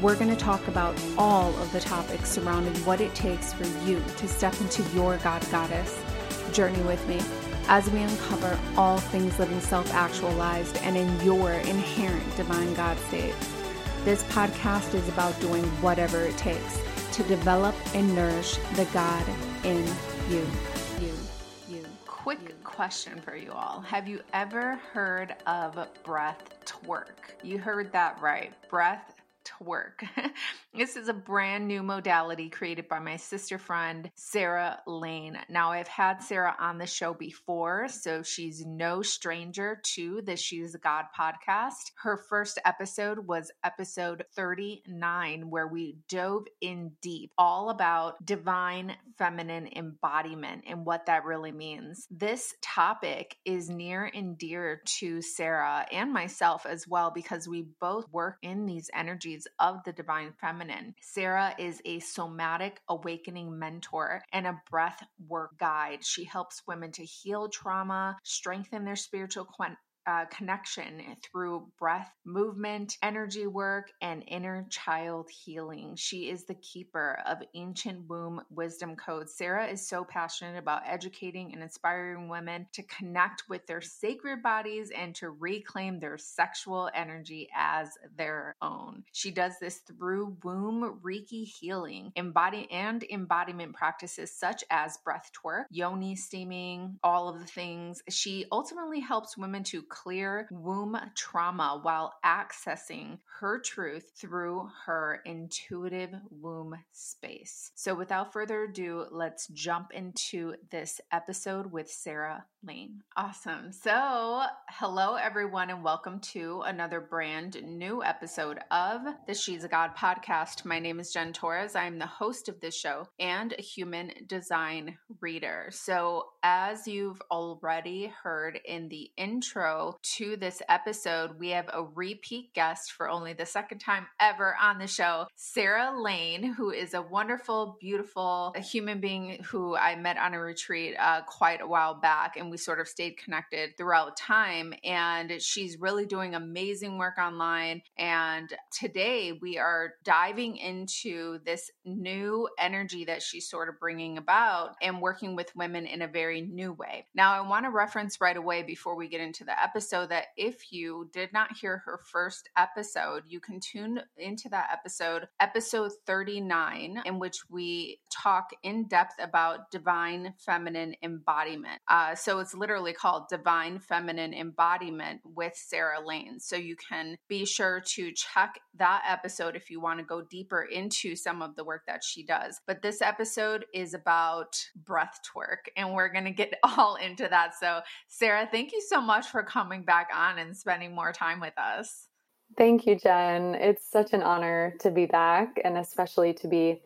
we're going to talk about all of the topics surrounding what it takes for you to step into your God Goddess journey with me as we uncover all things living self actualized and in your inherent divine God state. This podcast is about doing whatever it takes to develop and nourish the God in you. You, you. Quick you. question for you all Have you ever heard of breath twerk? You heard that right. Breath work. this is a brand new modality created by my sister friend, Sarah Lane. Now, I've had Sarah on the show before, so she's no stranger to the She's a God podcast. Her first episode was episode 39, where we dove in deep all about divine feminine embodiment and what that really means. This topic is near and dear to Sarah and myself as well because we both work in these energies of the divine feminine. Sarah is a somatic awakening mentor and a breath work guide. She helps women to heal trauma, strengthen their spiritual uh, connection through breath, movement, energy work, and inner child healing. She is the keeper of ancient womb wisdom codes. Sarah is so passionate about educating and inspiring women to connect with their sacred bodies and to reclaim their sexual energy as their own. She does this through womb Reiki healing, embody and embodiment practices such as breath twerk, yoni steaming, all of the things. She ultimately helps women to clear womb trauma while accessing her truth through her intuitive womb space. So, without further ado, let's jump into this episode with Sarah Lane. Awesome. So, hello, everyone, and welcome to another brand new episode of the She's a God podcast. My name is Jen Torres. I'm the host of this show and a human design reader. So, as you've already heard in the intro to this episode, we have a repeat guest for only the second time ever on the show, Sarah Lane, who is a wonderful, beautiful human being who I met on a retreat uh, quite a while back. And we sort of stayed connected throughout time. And she's really doing amazing work online. And today we are diving into this new energy that she's sort of bringing about and working with women in a very new way. Now, I want to reference right away before we get into the episode that if you did not hear her first episode, you can tune into that episode, episode 39, in which we talk in depth about divine feminine embodiment. Uh, so it's literally called Divine Feminine Embodiment with Sarah Lane. So you can be sure to check that episode if you want to go deeper into some of the work that she does. But this episode is about breath twerk, and we're going to get all into that. So, Sarah, thank you so much for coming back on and spending more time with us. Thank you, Jen. It's such an honor to be back and especially to be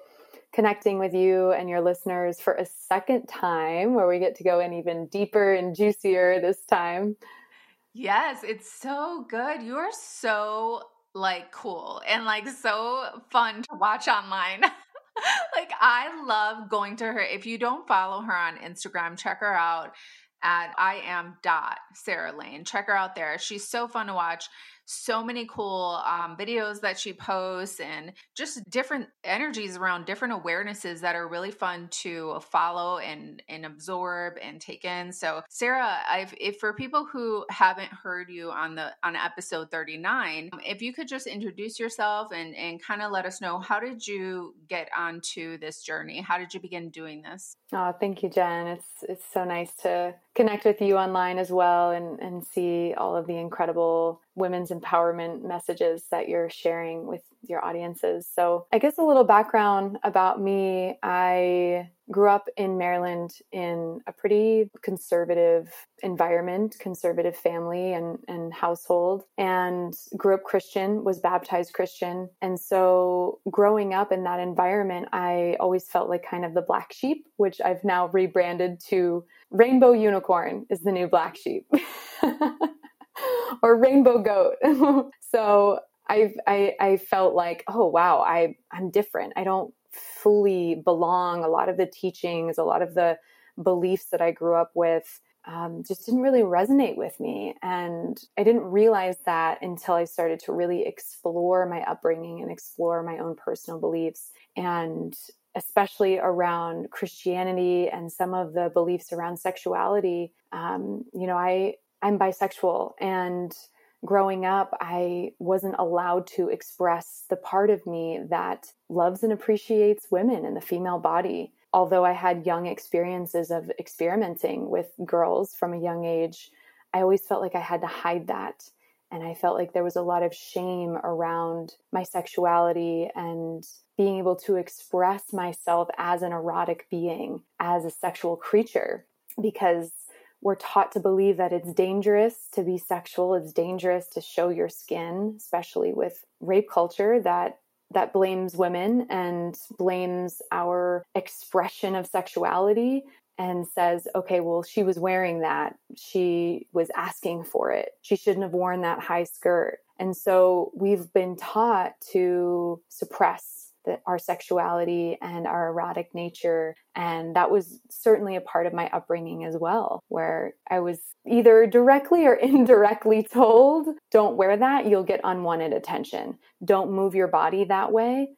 connecting with you and your listeners for a second time where we get to go in even deeper and juicier this time. Yes, it's so good. You are so like cool and like so fun to watch online. like I love going to her. If you don't follow her on Instagram, check her out at I am dot Sarah Lane. Check her out there. She's so fun to watch so many cool um, videos that she posts and just different energies around different awarenesses that are really fun to follow and and absorb and take in. So, Sarah, I've, if for people who haven't heard you on the on episode 39, if you could just introduce yourself and and kind of let us know how did you get onto this journey? How did you begin doing this? Oh, thank you, Jen. It's it's so nice to connect with you online as well and, and see all of the incredible women's empowerment messages that you're sharing with your audiences. So, I guess a little background about me. I grew up in Maryland in a pretty conservative environment, conservative family and, and household, and grew up Christian, was baptized Christian. And so, growing up in that environment, I always felt like kind of the black sheep, which I've now rebranded to rainbow unicorn is the new black sheep or rainbow goat. so I've, I, I felt like, oh, wow, I, I'm different. I don't fully belong. A lot of the teachings, a lot of the beliefs that I grew up with um, just didn't really resonate with me. And I didn't realize that until I started to really explore my upbringing and explore my own personal beliefs. And especially around Christianity and some of the beliefs around sexuality. Um, you know, I I'm bisexual, and growing up, I wasn't allowed to express the part of me that loves and appreciates women and the female body. Although I had young experiences of experimenting with girls from a young age, I always felt like I had to hide that. And I felt like there was a lot of shame around my sexuality and being able to express myself as an erotic being, as a sexual creature, because we're taught to believe that it's dangerous to be sexual, it's dangerous to show your skin, especially with rape culture that that blames women and blames our expression of sexuality and says, okay, well, she was wearing that. She was asking for it. She shouldn't have worn that high skirt. And so we've been taught to suppress the, our sexuality and our erotic nature. And that was certainly a part of my upbringing as well, where I was either directly or indirectly told, don't wear that, you'll get unwanted attention. Don't move your body that way,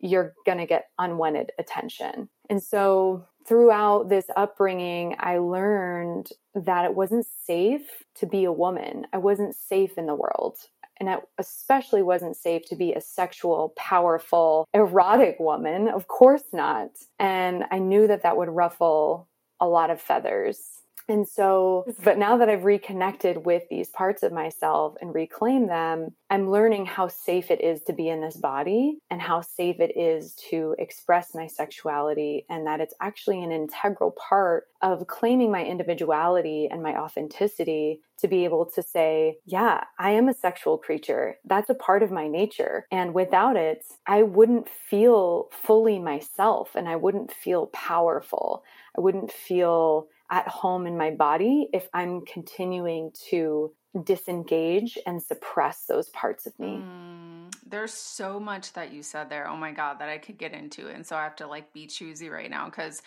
you're going to get unwanted attention. And so throughout this upbringing, I learned that it wasn't safe to be a woman. I wasn't safe in the world and it especially wasn't safe to be a sexual, powerful, erotic woman. Of course not. And I knew that that would ruffle a lot of feathers. And so, but now that I've reconnected with these parts of myself and reclaimed them, I'm learning how safe it is to be in this body and how safe it is to express my sexuality, and that it's actually an integral part of claiming my individuality and my authenticity to be able to say, yeah, I am a sexual creature. That's a part of my nature. And without it, I wouldn't feel fully myself and I wouldn't feel powerful. I wouldn't feel at home in my body if I'm continuing to disengage and suppress those parts of me. Mm, there's so much that you said there. Oh my God, that I could get into. And so I have to like be choosy right now because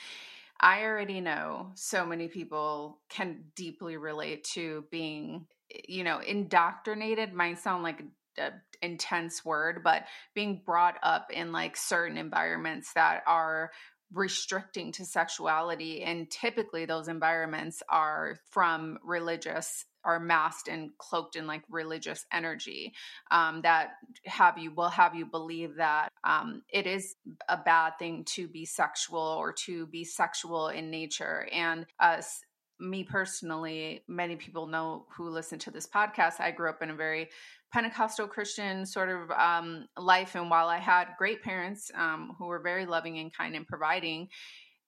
I already know so many people can deeply relate to being, you know, indoctrinated might sound like a intense word, but being brought up in like certain environments that are restricting to sexuality and typically those environments are from religious are masked and cloaked in like religious energy um, that have you will have you believe that um, it is a bad thing to be sexual or to be sexual in nature. And us me personally many people know who listen to this podcast. I grew up in a very Pentecostal Christian sort of um, life. And while I had great parents um, who were very loving and kind and providing,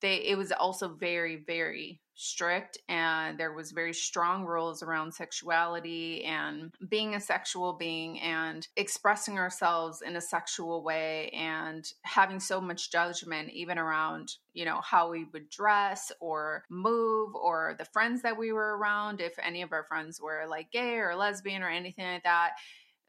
they it was also very very strict and there was very strong rules around sexuality and being a sexual being and expressing ourselves in a sexual way and having so much judgment even around you know how we would dress or move or the friends that we were around if any of our friends were like gay or lesbian or anything like that.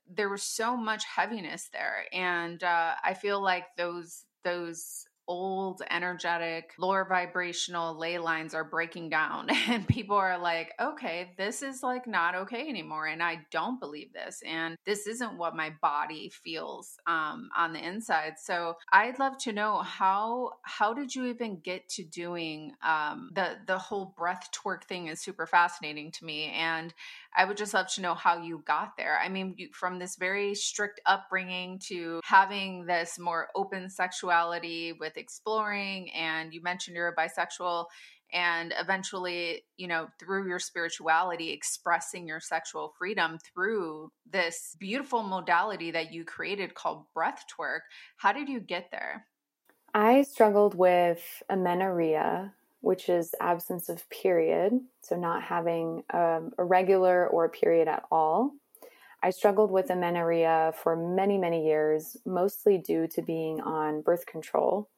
There was so much heaviness there and uh, i feel like those those old energetic lower vibrational ley lines are breaking down and people are like okay this is like not okay anymore and i don't believe this and this isn't what my body feels um, on the inside so i'd love to know how how did you even get to doing um, the the whole breath twerk thing is super fascinating to me and I would just love to know how you got there. I mean, you, from this very strict upbringing to having this more open sexuality with exploring, and you mentioned you're a bisexual, and eventually, you know, through your spirituality, expressing your sexual freedom through this beautiful modality that you created called breath twerk. How did you get there? I struggled with amenorrhea which is absence of period, so not having um, a regular or a period at all. I struggled with amenorrhea for many, many years, mostly due to being on birth control.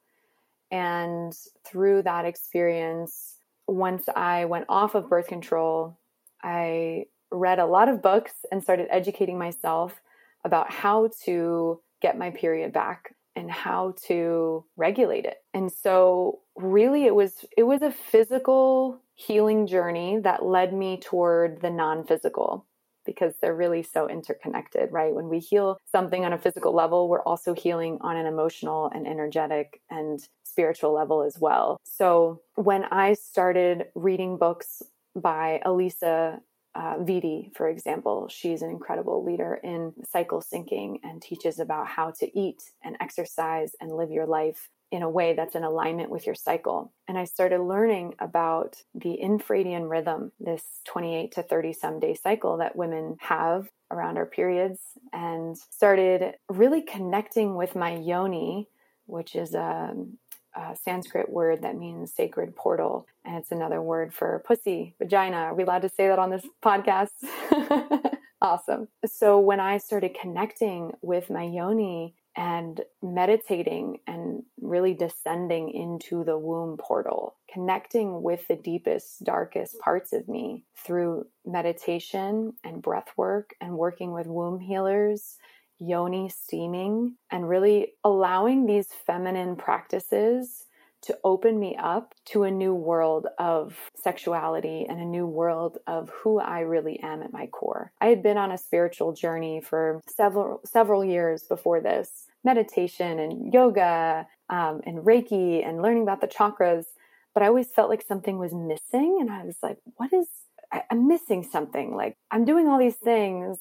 And through that experience, once I went off of birth control, I read a lot of books and started educating myself about how to get my period back and how to regulate it. And so really it was it was a physical healing journey that led me toward the non-physical because they're really so interconnected, right? When we heal something on a physical level, we're also healing on an emotional and energetic and spiritual level as well. So when I started reading books by Alisa uh, Vitti, for example, she's an incredible leader in cycle syncing and teaches about how to eat and exercise and live your life in a way that's in alignment with your cycle. And I started learning about the infradian rhythm, this 28 to 30 some day cycle that women have around our periods, and started really connecting with my yoni, which is a a Sanskrit word that means sacred portal, and it's another word for pussy, vagina. Are we allowed to say that on this podcast? awesome. So when I started connecting with my yoni and meditating and really descending into the womb portal, connecting with the deepest, darkest parts of me through meditation and breath work and working with womb healers yoni steaming and really allowing these feminine practices to open me up to a new world of sexuality and a new world of who I really am at my core. I had been on a spiritual journey for several several years before this, meditation and yoga um, and Reiki and learning about the chakras, but I always felt like something was missing, and I was like, "What is? I, I'm missing something. Like I'm doing all these things."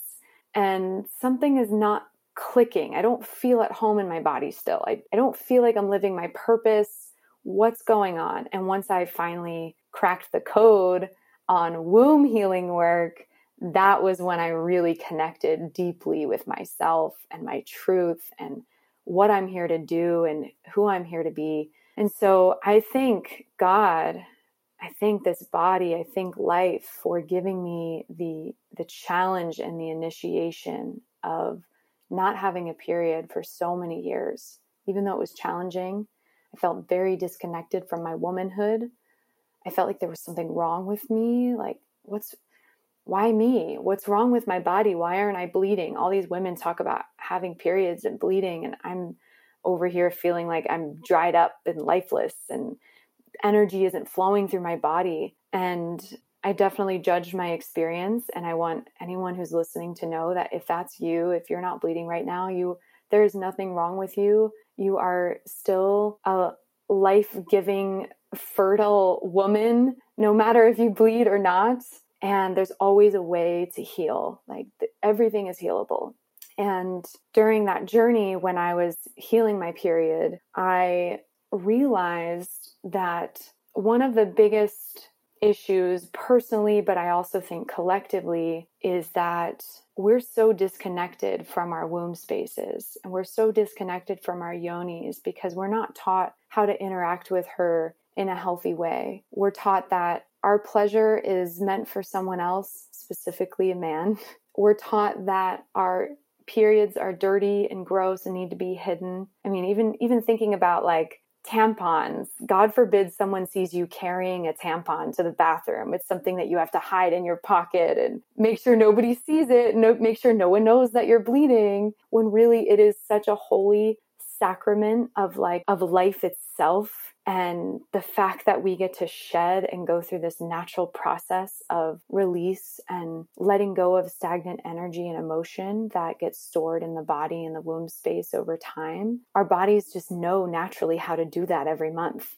And something is not clicking. I don't feel at home in my body still. I, I don't feel like I'm living my purpose. What's going on? And once I finally cracked the code on womb healing work, that was when I really connected deeply with myself and my truth and what I'm here to do and who I'm here to be. And so I thank God, I thank this body, I thank life for giving me the the challenge and the initiation of not having a period for so many years. Even though it was challenging, I felt very disconnected from my womanhood. I felt like there was something wrong with me. Like, what's, why me? What's wrong with my body? Why aren't I bleeding? All these women talk about having periods and bleeding, and I'm over here feeling like I'm dried up and lifeless and energy isn't flowing through my body. And I definitely judged my experience and I want anyone who's listening to know that if that's you, if you're not bleeding right now, you there is nothing wrong with you. You are still a life-giving fertile woman no matter if you bleed or not and there's always a way to heal. Like everything is healable. And during that journey when I was healing my period, I realized that one of the biggest issues personally, but I also think collectively, is that we're so disconnected from our womb spaces and we're so disconnected from our yonis because we're not taught how to interact with her in a healthy way. We're taught that our pleasure is meant for someone else, specifically a man. We're taught that our periods are dirty and gross and need to be hidden. I mean, even even thinking about like tampons. God forbid someone sees you carrying a tampon to the bathroom. It's something that you have to hide in your pocket and make sure nobody sees it. No, make sure no one knows that you're bleeding when really it is such a holy, sacrament of like of life itself and the fact that we get to shed and go through this natural process of release and letting go of stagnant energy and emotion that gets stored in the body and the womb space over time, our bodies just know naturally how to do that every month.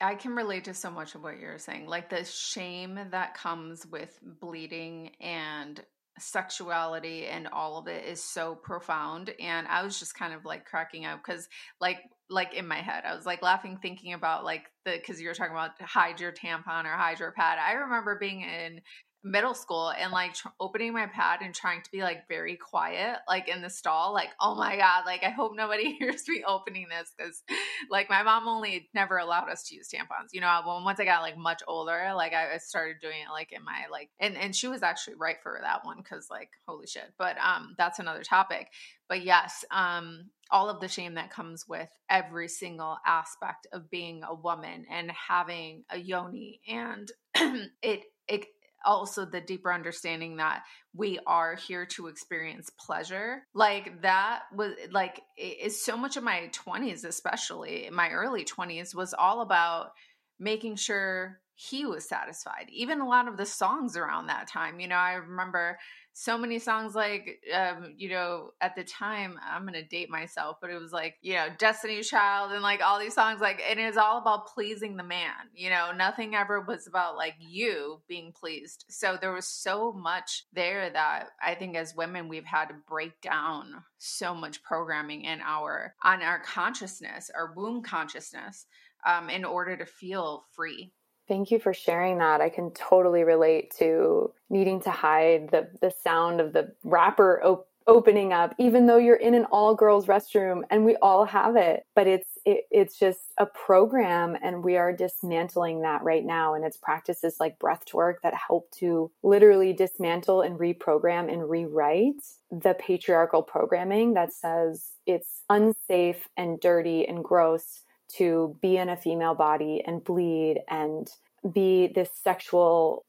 I can relate to so much of what you're saying. Like the shame that comes with bleeding and sexuality and all of it is so profound and i was just kind of like cracking up because like like in my head i was like laughing thinking about like the because you were talking about hide your tampon or hide your pad i remember being in middle school and like tr- opening my pad and trying to be like very quiet like in the stall like oh my god like i hope nobody hears me opening this because like my mom only never allowed us to use tampons. You know when once i got like much older like i started doing it like in my like and and she was actually right for that one because like holy shit. But um that's another topic. But yes um all of the shame that comes with every single aspect of being a woman and having a yoni and it it also the deeper understanding that we are here to experience pleasure. Like that was like is so much of my 20s especially my early 20s was all about making sure he was satisfied even a lot of the songs around that time you know i remember so many songs like um, you know at the time i'm gonna date myself but it was like you know destiny's child and like all these songs like and it is all about pleasing the man you know? Nothing ever was about like you being pleased. So there was so much there that i think as women we've had to break down so much programming in our on our consciousness our womb consciousness um, in order to feel free Thank you for sharing that. I can totally relate to needing to hide the the sound of the wrapper op- opening up, even though you're in an all girls restroom and we all have it. But it's it, it's just a program, and we are dismantling that right now. And it's practices like breath work that help to literally dismantle and reprogram and rewrite the patriarchal programming that says it's unsafe and dirty and gross to be in a female body and bleed and be this sexual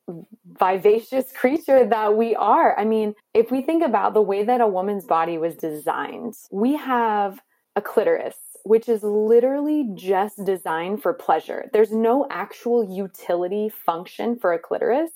vivacious creature that we are. I mean, if we think about the way that a woman's body was designed, we have a clitoris which is literally just designed for pleasure. There's no actual utility function for a clitoris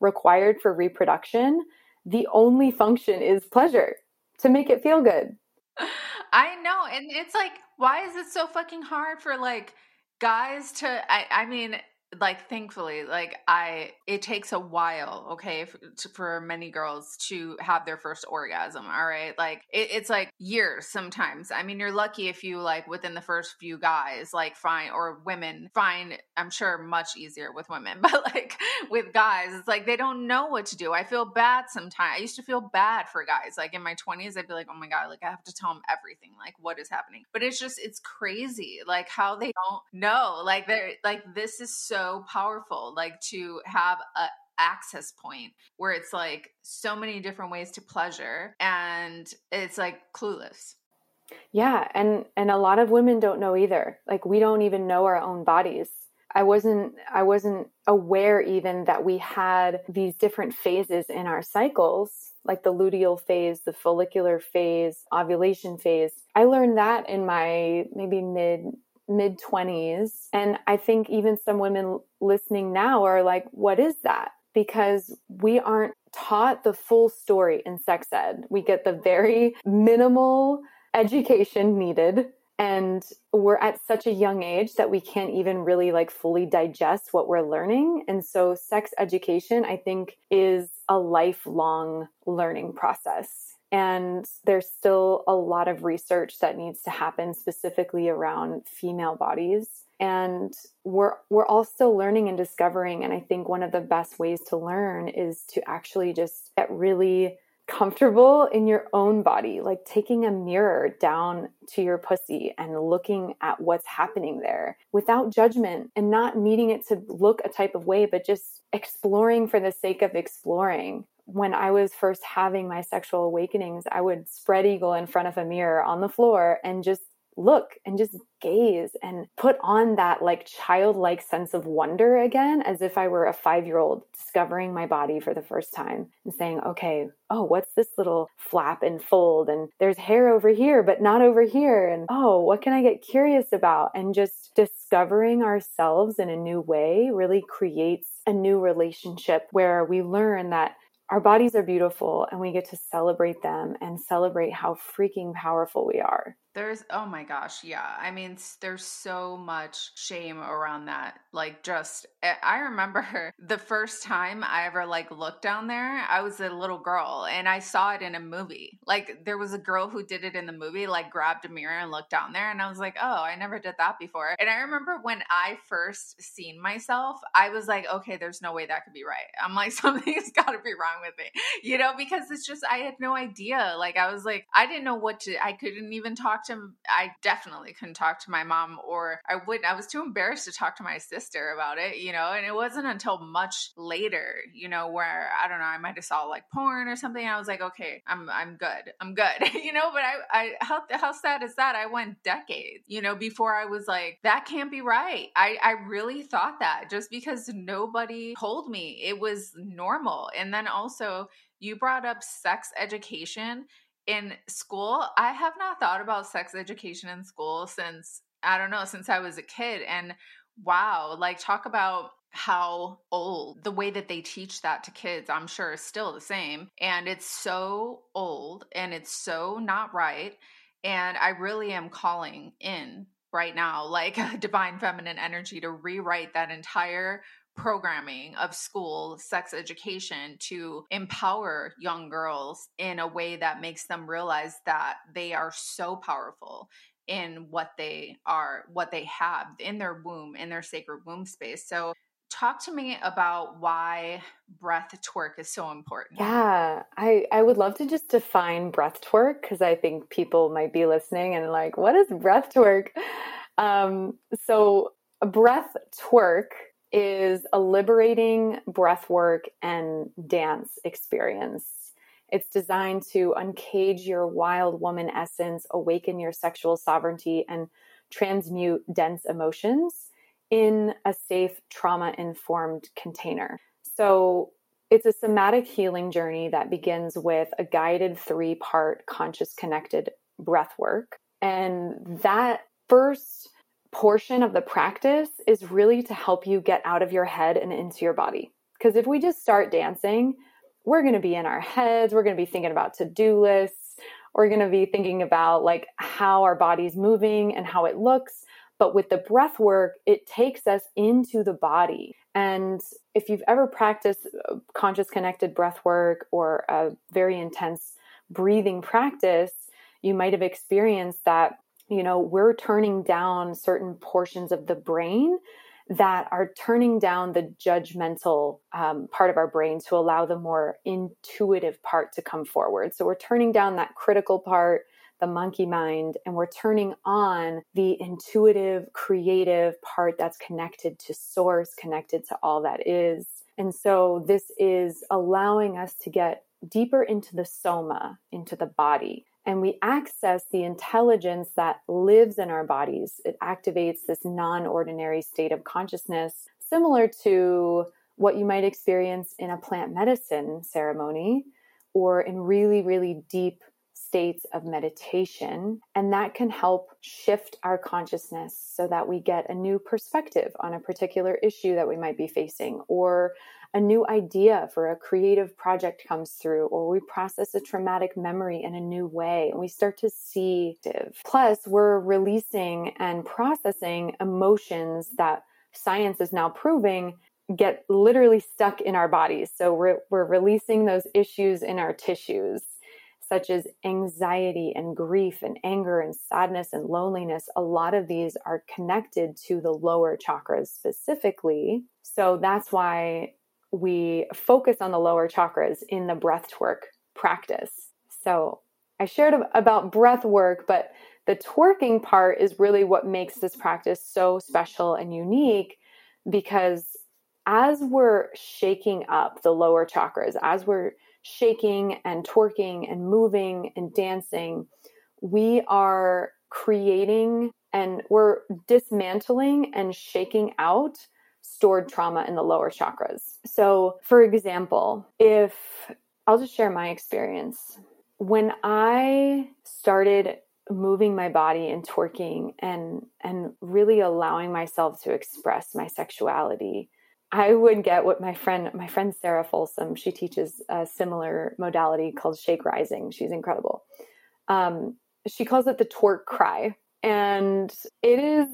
required for reproduction. The only function is pleasure to make it feel good. I know. And it's like why is it so fucking hard for like guys to I I mean like thankfully like i it takes a while okay for, to, for many girls to have their first orgasm all right? Like it, it's like years sometimes. I mean you're lucky if you like within the first few guys like find or women find i'm sure much easier with women but like with guys it's like they don't know what to do. I feel bad sometimes i used to feel bad for guys like in my 20s i'd be like oh my god like i have to tell them everything like what is happening. But it's just it's crazy like how they don't know like they're like this is so powerful like to have a access point where it's like so many different ways to pleasure and it's like clueless. Yeah and and a lot of women don't know either. Like we don't even know our own bodies. I wasn't i wasn't aware even that we had these different phases in our cycles like the luteal phase the follicular phase ovulation phase. I learned that in my maybe mid mid 20s. And I think even some women listening now are like, what is that? Because we aren't taught the full story in sex ed. We get the very minimal education needed. And we're at such a young age that we can't even really like fully digest what we're learning. And so, sex education, I think, is a lifelong learning process and there's still a lot of research that needs to happen specifically around female bodies. And we're we're all still learning and discovering. And I think one of the best ways to learn is to actually just get really comfortable in your own body, like taking a mirror down to your pussy and looking at what's happening there without judgment and not needing it to look a type of way, but just exploring for the sake of exploring when I was first having my sexual awakenings, I would spread eagle in front of a mirror on the floor and just look and just gaze and put on that like childlike sense of wonder again, as if I were a five year old discovering my body for the first time and saying, okay, oh, what's this little flap and fold? And there's hair over here, but not over here. And oh, what can I get curious about? And just discovering ourselves in a new way really creates a new relationship where we learn that our bodies are beautiful and we get to celebrate them and celebrate how freaking powerful we are. There's, oh my gosh, yeah. I mean, there's so much shame around that. Like, just, eh, I remember the first time I ever like looked down there, I was a little girl and I saw it in a movie. Like, there was a girl who did it in the movie, like, grabbed a mirror and looked down there. And I was like, oh, I never did that before. And I remember when I first seen myself, I was like, okay, there's no way that could be right. I'm like, something's got to be wrong with me, you know, because it's just, I had no idea. Like, I was like, I didn't know what to, I couldn't even talk to I definitely couldn't talk to my mom or I wouldn't I was too embarrassed to talk to my sister about it, you know, and it wasn't until much later, you know, where I don't know, I might have saw like porn or something. I was like, okay, I'm I'm good. I'm good. you know, but I I how how sad is that? I went decades, you know, before I was like, that can't be right. I I really thought that just because nobody told me it was normal. And then also you brought up sex education in school, I have not thought about sex education in school since I don't know, since I was a kid. And wow, like talk about how old the way that they teach that to kids, I'm sure is still the same. And it's so old and it's so not right. And I really am calling in right now, like divine feminine energy to rewrite that entire programming of school sex education to empower young girls in a way that makes them realize that they are so powerful in what they are what they have in their womb in their sacred womb space. So talk to me about why breath twerk is so important. Yeah i i would love to just define breath twerk because i think people might be listening and like what is breath twerk? Um so breath twerk is a liberating breath work and dance experience. It's designed to uncage your wild woman essence, awaken your sexual sovereignty, and transmute dense emotions in a safe, trauma informed container. So, it's a somatic healing journey that begins with a guided three part conscious connected breath work. And that first portion of the practice is really to help you get out of your head and into your body. Because if we just start dancing, we're going to be in our heads, we're going to be thinking about to do lists, we're going to be thinking about like how our body's moving and how it looks. But with the breath work, it takes us into the body. And if you've ever practiced uh, conscious connected breath work or a very intense breathing practice, you might have experienced that you know, we're turning down certain portions of the brain that are turning down the judgmental um, part of our brain to allow the more intuitive part to come forward. So we're turning down that critical part, the monkey mind, and we're turning on the intuitive, creative part that's connected to source, connected to all that is. And so this is allowing us to get deeper into the soma, into the body and we access the intelligence that lives in our bodies. It activates this non ordinary state of consciousness, similar to what you might experience in a plant medicine ceremony or in really, really deep states of meditation. And that can help shift our consciousness so that we get a new perspective on a particular issue that we might be facing or a new idea for a creative project comes through, or we process a traumatic memory in a new way, and we start to see. Plus, we're releasing and processing emotions that science is now proving get literally stuck in our bodies. So we're, we're releasing those issues in our tissues, such as anxiety and grief and anger and sadness and loneliness. A lot of these are connected to the lower chakras specifically. So that's why we focus on the lower chakras in the breath work practice. So I shared about breath work, but the twerking part is really what makes this practice so special and unique because as we're shaking up the lower chakras, as we're shaking and twerking and moving and dancing, we are creating and we're dismantling and shaking out stored trauma in the lower chakras. So, for example, if I'll just share my experience. When I started moving my body and twerking and and really allowing myself to express my sexuality, I would get what my friend my friend Sarah Folsom, she teaches a similar modality called shake rising. She's incredible. Um, she calls it the twerk cry. And it is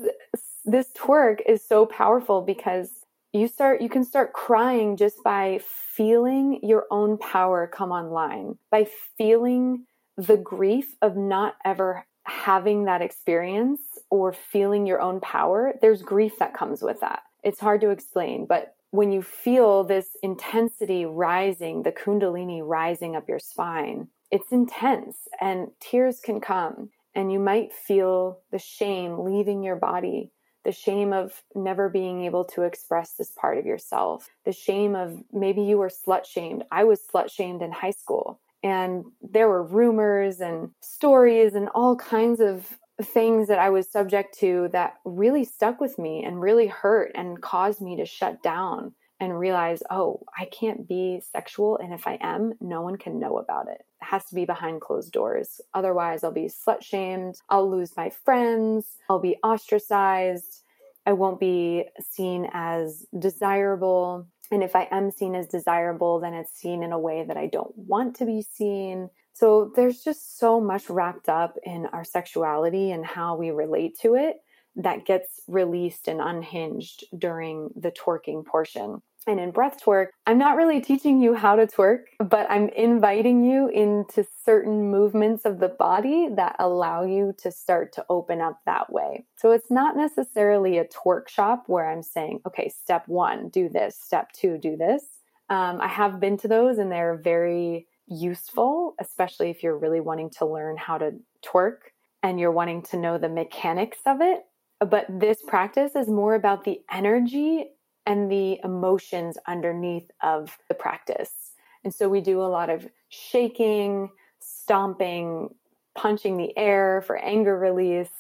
this twerk is so powerful because you start you can start crying just by feeling your own power come online by feeling the grief of not ever having that experience or feeling your own power there's grief that comes with that. It's hard to explain but when you feel this intensity rising the kundalini rising up your spine it's intense and tears can come and you might feel the shame leaving your body the shame of never being able to express this part of yourself, the shame of maybe you were slut shamed. I was slut shamed in high school, and there were rumors and stories and all kinds of things that I was subject to that really stuck with me and really hurt and caused me to shut down and realize, oh, I can't be sexual. And if I am, no one can know about it. It has to be behind closed doors. Otherwise, I'll be slut shamed. I'll lose my friends. I'll be ostracized. I won't be seen as desirable. And if I am seen as desirable, then it's seen in a way that I don't want to be seen. So there's just so much wrapped up in our sexuality and how we relate to it that gets released and unhinged during the twerking portion. And in breath twerk, I'm not really teaching you how to twerk, but I'm inviting you into certain movements of the body that allow you to start to open up that way. So it's not necessarily a twerk shop where I'm saying, okay, step one, do this, step two, do this. Um, I have been to those and they're very useful, especially if you're really wanting to learn how to twerk and you're wanting to know the mechanics of it. But this practice is more about the energy and the emotions underneath of the practice. And so we do a lot of shaking, stomping, punching the air for anger release.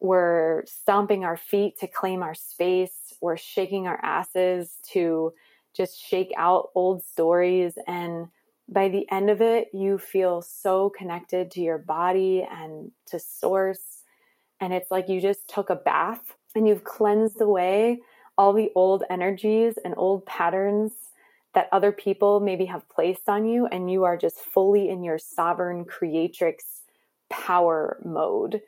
We're stomping our feet to claim our space. We're shaking our asses to just shake out old stories. And by the end of it, you feel so connected to your body and to source. And it's like you just took a bath and you've cleansed away all the old energies and old patterns that other people maybe have placed on you, and you are just fully in your sovereign creatrix power mode.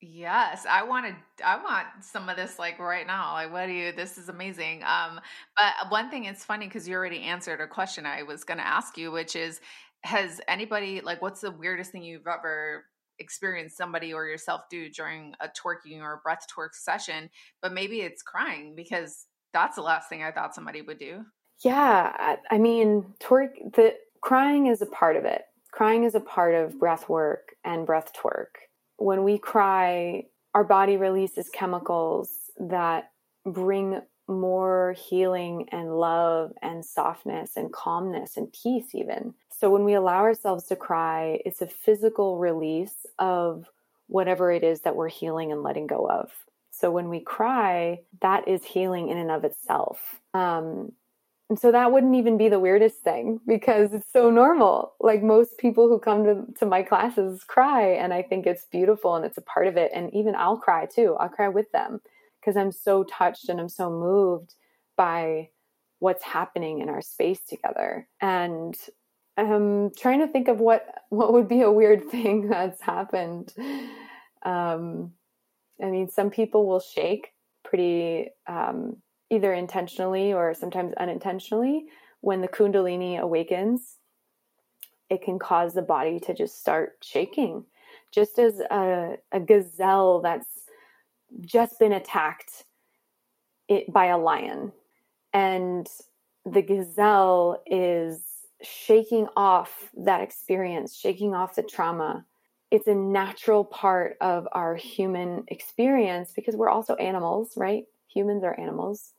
Yes, I wanted I want some of this like right now. Like what do you this is amazing. Um but one thing it's funny cuz you already answered a question I was going to ask you which is has anybody like what's the weirdest thing you've ever experience somebody or yourself do during a twerking or a breath twerk session, but maybe it's crying because that's the last thing I thought somebody would do. Yeah, I mean, twerk the crying is a part of it. Crying is a part of breath work and breath twerk. When we cry, our body releases chemicals that bring more healing and love and softness and calmness and peace, even. So when we allow ourselves to cry, it's a physical release of whatever it is that we're healing and letting go of. So when we cry, that is healing in and of itself. Um, and so that wouldn't even be the weirdest thing because it's so normal. Like most people who come to, to my classes cry, and I think it's beautiful and it's a part of it. And even I'll cry too. I'll cry with them because I'm so touched and I'm so moved by what's happening in our space together. And I'm trying to think of what what would be a weird thing that's happened. Um, I mean, some people will shake pretty um, either intentionally or sometimes unintentionally when the Kundalini awakens. It can cause the body to just start shaking, just as a, a gazelle that's just been attacked it, by a lion. And the gazelle is shaking off that experience, shaking off the trauma. It's a natural part of our human experience because we're also animals, right? Humans are animals.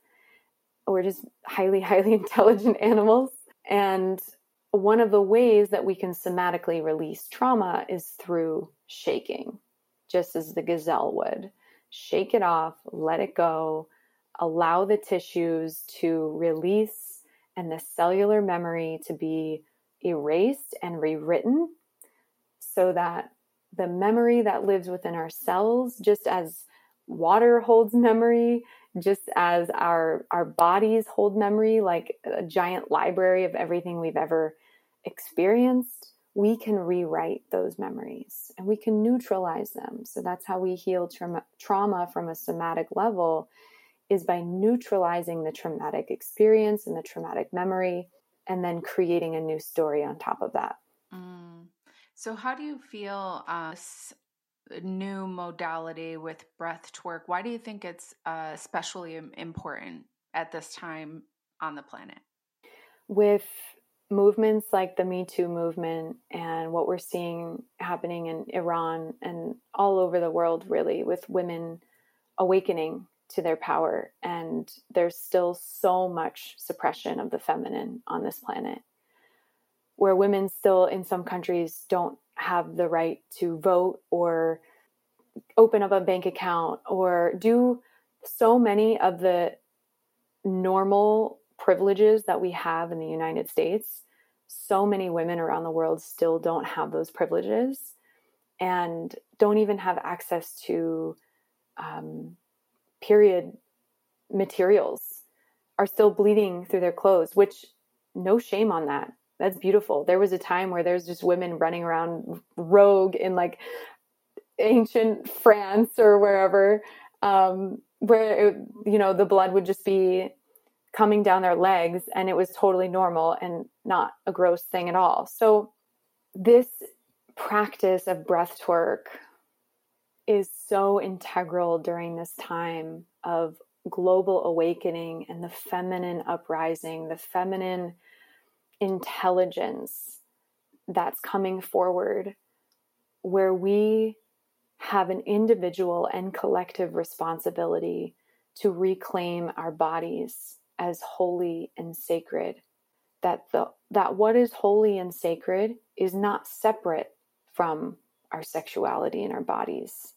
We're just highly, highly intelligent animals. And one of the ways that we can somatically release trauma is through shaking just as the gazelle would. Shake it off, let it go, allow the tissues to release and the cellular memory to be erased and rewritten so that the memory that lives within our cells, just as water holds memory, just as our our bodies hold memory like a giant library of everything we've ever experienced, we can rewrite those memories and we can neutralize them. So that's how we heal trauma, trauma from a somatic level is by neutralizing the traumatic experience and the traumatic memory and then creating a new story on top of that. Mm. So, how do you feel uh, new modality with breath twerk? Why do you think it's uh, especially important at this time on the planet? With movements like the Me Too movement and what we're seeing happening in Iran and all over the world, really, with women awakening to their power. And there's still so much suppression of the feminine on this planet, where women still, in some countries, don't have the right to vote or open up a bank account or do so many of the normal privileges that we have in the United States. So many women around the world still don't have those privileges and don't even have access to um, period materials are still bleeding through their clothes, which no shame on that. That's beautiful. There was a time where there's just women running around rogue in like ancient France or wherever, um, where it, you know the blood would just be coming down their legs, and it was totally normal and not a gross thing at all. So this practice of breath work is so integral during this time of global awakening and the feminine uprising, the feminine intelligence that's coming forward, where we have an individual and collective responsibility to reclaim our bodies as holy and sacred. That the that what is holy and sacred is not separate from our sexuality and our bodies.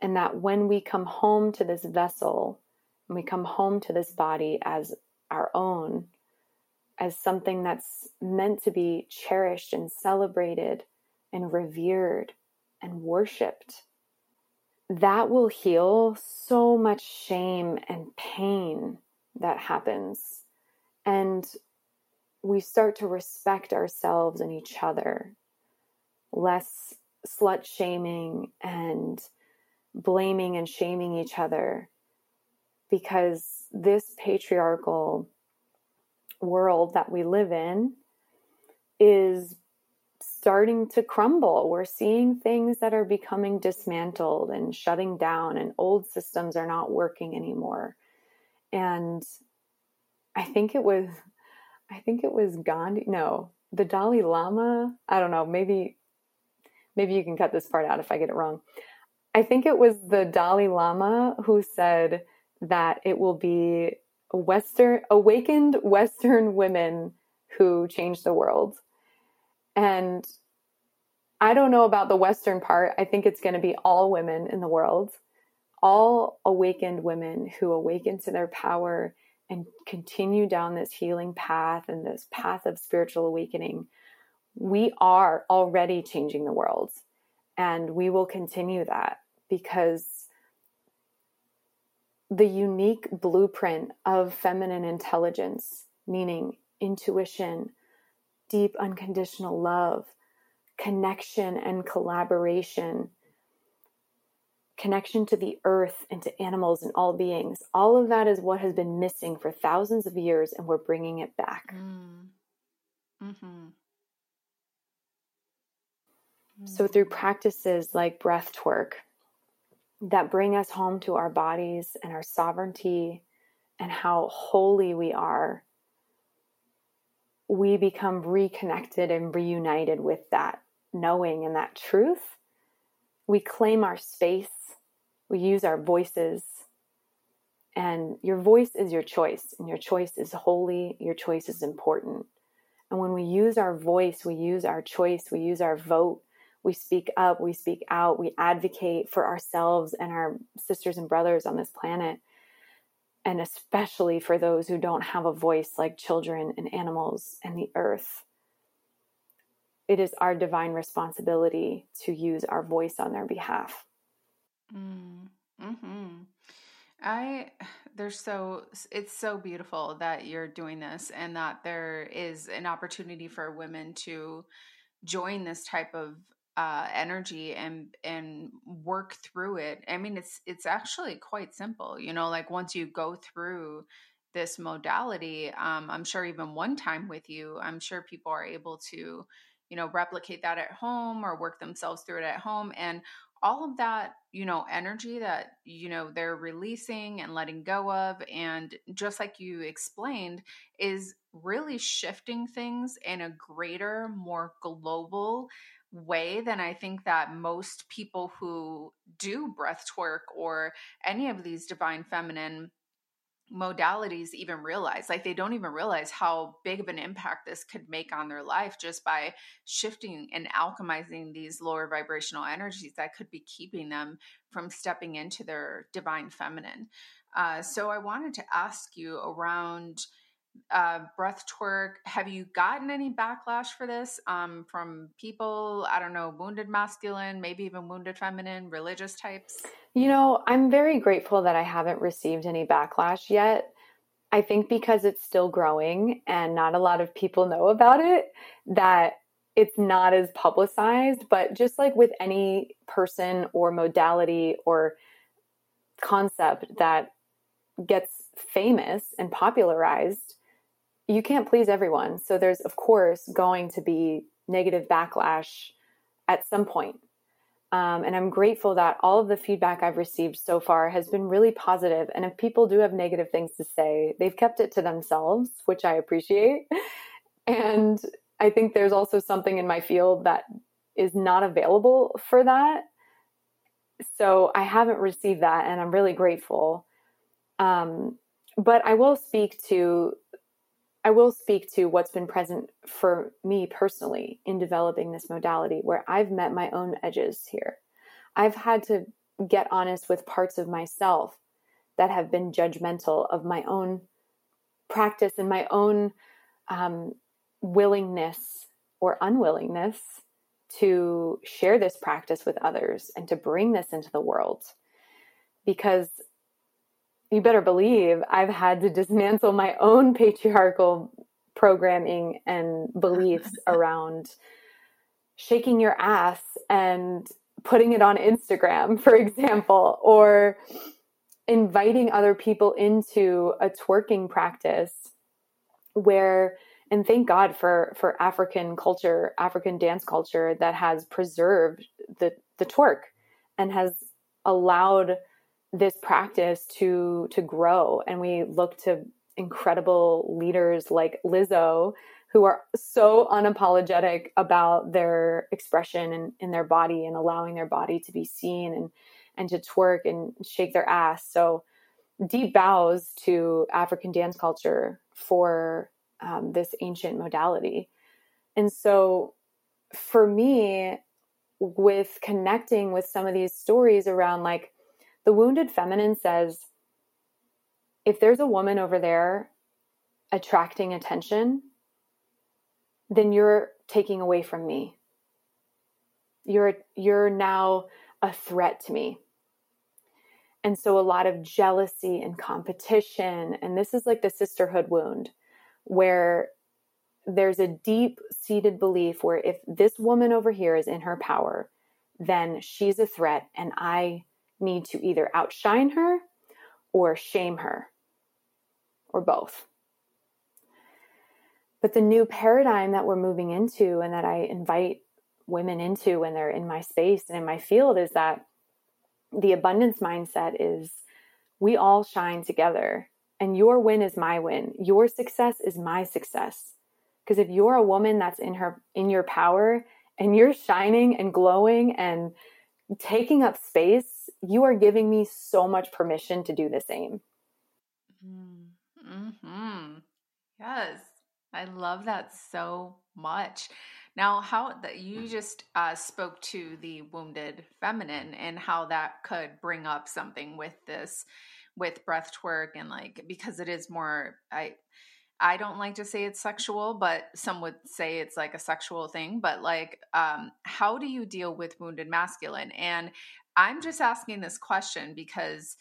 And that when we come home to this vessel, and we come home to this body as our own, as something that's meant to be cherished and celebrated and revered and worshiped, that will heal so much shame and pain that happens. And we start to respect ourselves and each other, less slut shaming and blaming and shaming each other because this patriarchal world that we live in is starting to crumble. We're seeing things that are becoming dismantled and shutting down, and old systems are not working anymore. And I think it was, I think it was Gandhi. No, the Dalai Lama. I don't know. Maybe, maybe you can cut this part out if I get it wrong. I think it was the Dalai Lama who said that it will be Western awakened Western women who change the world. And I don't know about the Western part. I think it's going to be all women in the world, all awakened women who awaken to their power and continue down this healing path and this path of spiritual awakening. We are already changing the world, and we will continue that because the unique blueprint of feminine intelligence, meaning intuition, deep unconditional love, connection and collaboration, connection to the earth and to animals and all beings. All of that is what has been missing for thousands of years, and we're bringing it back. Mm. Mm-hmm. So, through practices like breath work, that bring us home to our bodies and our sovereignty and how holy we are, we become reconnected and reunited with that knowing and that truth. We claim our space, we use our voices, and your voice is your choice, and your choice is holy, your choice is important. And when we use our voice, we use our choice, we use our vote, we speak up, we speak out, we advocate for ourselves and our sisters and brothers on this planet. And especially for those who don't have a voice like children and animals and the earth. It is our divine responsibility to use our voice on their behalf. Mm, hmm I there's so it's so beautiful that you're doing this and that there is an opportunity for women to join this type of uh, energy and and work through it. I mean, it's it's actually quite simple. You know, like once you go through this modality, um, I'm sure even one time with you, I'm sure people are able to, you know, replicate that at home or work themselves through it at home. And all of that, you know, energy that, you know, they're releasing and letting go of. And just like you explained, is really shifting things in a greater, more global way than I think that most people who do breath twerk or any of these divine feminine modalities even realize like they don't even realize how big of an impact this could make on their life just by shifting and alchemizing these lower vibrational energies that could be keeping them from stepping into their divine feminine. Uh, so i wanted to ask you around uh, breath twerk. Have you gotten any backlash for this um, from people? I don't know, wounded masculine, maybe even wounded feminine, religious types? You know, I'm very grateful that I haven't received any backlash yet. I think because it's still growing and not a lot of people know about it, that it's not as publicized. But just like with any person or modality or concept that gets famous and popularized, you can't please everyone. So there's, of course, going to be negative backlash at some point. Um, and I'm grateful that all of the feedback I've received so far has been really positive. And if people do have negative things to say, they've kept it to themselves, which I appreciate. And I think there's also something in my field that is not available for that. So I haven't received that, and I'm really grateful. Um, but I will speak to I will speak to what's been present for me personally in developing this modality, where I've met my own edges here. I've had to get honest with parts of myself that have been judgmental of my own practice and my own um, willingness or unwillingness to share this practice with others and to bring this into the world. Because you better believe I've had to dismantle my own patriarchal programming and beliefs around shaking your ass and putting it on Instagram, for example, or inviting other people into a twerking practice where and thank God for for African culture, African dance culture that has preserved the the twerk and has allowed this practice to to grow and we look to incredible leaders like Lizzo who are so unapologetic about their expression and in their body and allowing their body to be seen and and to twerk and shake their ass. So deep bows to African dance culture for um, this ancient modality. And so for me with connecting with some of these stories around like the wounded feminine says, if there's a woman over there attracting attention, then you're taking away from me. You're you're now a threat to me. And so a lot of jealousy and competition and this is like the sisterhood wound where there's a deep seated belief where if this woman over here is in her power, then she's a threat and I need to either outshine her or shame her, or both. But the new paradigm that we're moving into and that I invite women into when they're in my space and in my field is that the abundance mindset is we all shine together and your win is my win. Your success is my success. Because if you're a woman that's in her in your power and you're shining and glowing and taking up space, you are giving me so much permission to do the same. Mm-hmm. Yes, I love that so much Now, how that you just uh, spoke to the wounded feminine and how that could bring up something with this, with breath twerk and like because it is more I I don't like to say it's sexual, but some would say it's like a sexual thing. But like, um, how do you deal with wounded masculine? And I'm just asking this question because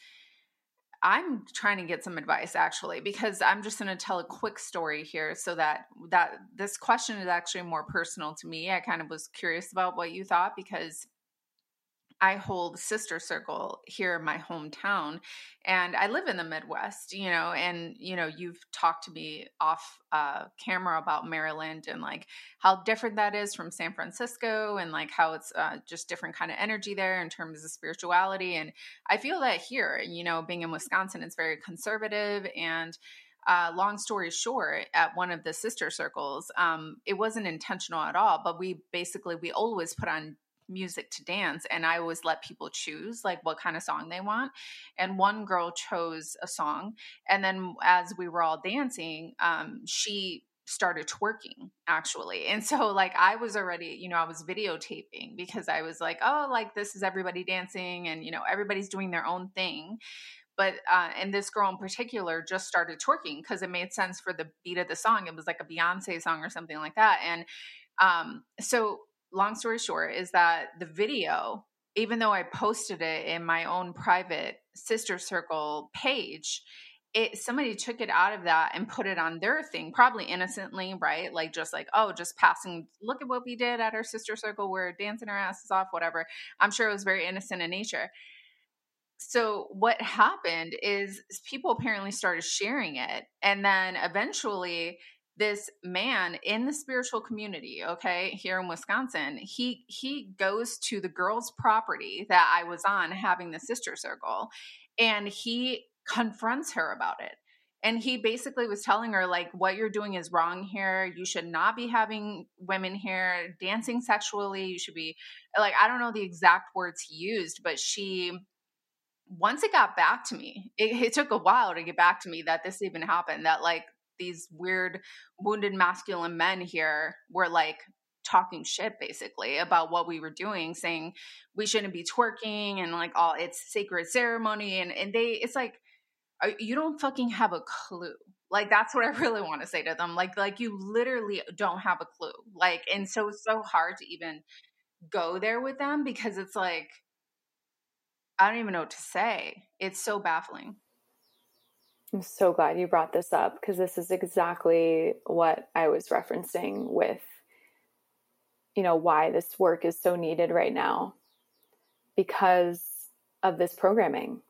I'm trying to get some advice actually because I'm just going to tell a quick story here so that that this question is actually more personal to me. I kind of was curious about what you thought because I hold sister circle here in my hometown and I live in the Midwest, you know, and you know, you've talked to me off uh, camera about Maryland and like how different that is from San Francisco and like how it's uh, just different kind of energy there in terms of spirituality. And I feel that here, you know, being in Wisconsin, it's very conservative and uh, long story short, at one of the sister circles, um, it wasn't intentional at all, but we basically we always put on music to dance and i always let people choose like what kind of song they want and one girl chose a song and then as we were all dancing um, she started twerking actually and so like i was already you know i was videotaping because i was like oh like this is everybody dancing and you know everybody's doing their own thing but uh, and this girl in particular just started twerking because it made sense for the beat of the song it was like a beyonce song or something like that and um, so long story short is that the video even though i posted it in my own private sister circle page it somebody took it out of that and put it on their thing probably innocently right? Like just like oh just passing look at what we did at our sister circle. We're dancing our asses off whatever. I'm sure it was very innocent in nature. So what happened is people apparently started sharing it and then eventually this man in the spiritual community okay here in wisconsin he he goes to the girl's property that i was on having the sister circle and he confronts her about it. And he basically was telling her like what you're doing is wrong here. You should not be having women here dancing sexually. You should be like i don't know the exact words he used but she once it got back to me it, it took a while to get back to me that this even happened that like these weird wounded masculine men here were like talking shit basically about what we were doing saying we shouldn't be twerking and like all it's sacred ceremony and and they it's like uh, you don't fucking have a clue. Like that's what i really want to say to them like like you literally don't have a clue. Like and so it's so hard to even go there with them because it's like i don't even know what to say. It's so baffling I'm so glad you brought this up because this is exactly what I was referencing with, you know, why this work is so needed right now because of this programming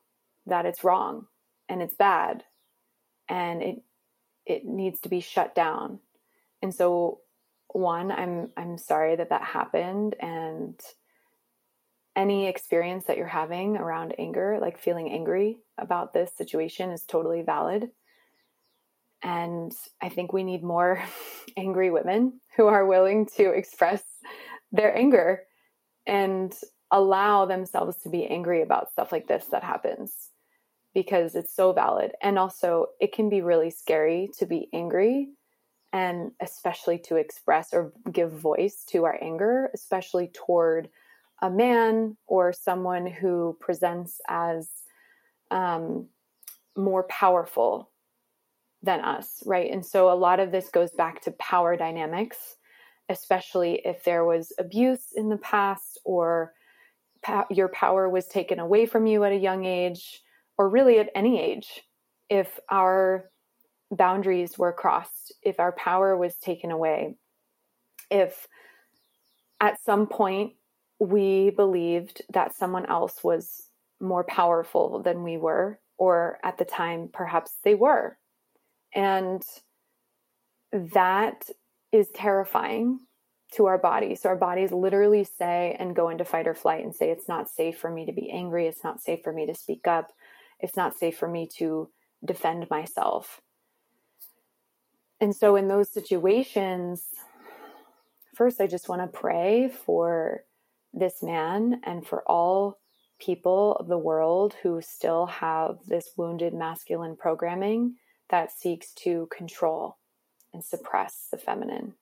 that it's wrong and it's bad and it it needs to be shut down. And so one, I'm I'm sorry that that happened and any experience that you're having around anger, like feeling angry about this situation, is totally valid. And I think we need more angry women who are willing to express their anger and allow themselves to be angry about stuff like this that happens because it's so valid. And also, it can be really scary to be angry and especially to express or give voice to our anger, especially toward a man or someone who presents as um, more powerful than us, right? And so a lot of this goes back to power dynamics, especially if there was abuse in the past or pa- your power was taken away from you at a young age, or really at any age. If our boundaries were crossed, if our power was taken away, if at some point we believed that someone else was more powerful than we were, or at the time, perhaps they were. And that is terrifying to our bodies. So our bodies literally say and go into fight or flight and say, it's not safe for me to be angry. It's not safe for me to speak up. It's not safe for me to defend myself. And so, in those situations, first, I just want to pray for this man and for all people of the world who still have this wounded masculine programming that seeks to control and suppress the feminine.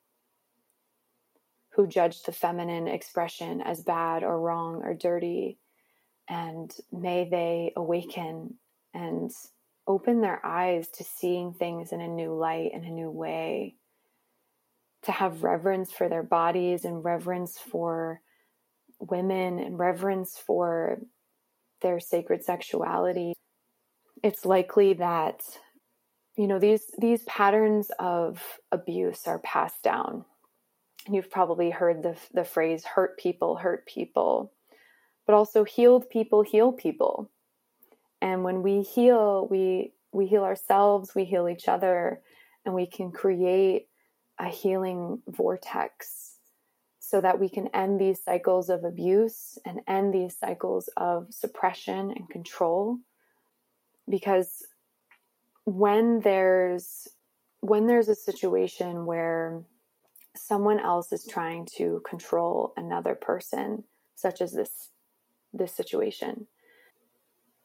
who judge the feminine expression as bad or wrong or dirty. And may they awaken and open their eyes to seeing things in a new light, in a new way, to have reverence for their bodies and reverence for women and reverence for their sacred sexuality. It's likely that you know these these patterns of abuse are passed down. You've probably heard the the phrase hurt people hurt people. But also healed people heal people. And when we heal we we heal ourselves we heal each other and we can create a healing vortex so that we can end these cycles of abuse and end these cycles of suppression and control. Because when there's when there's a situation where someone else is trying to control another person such as this this situation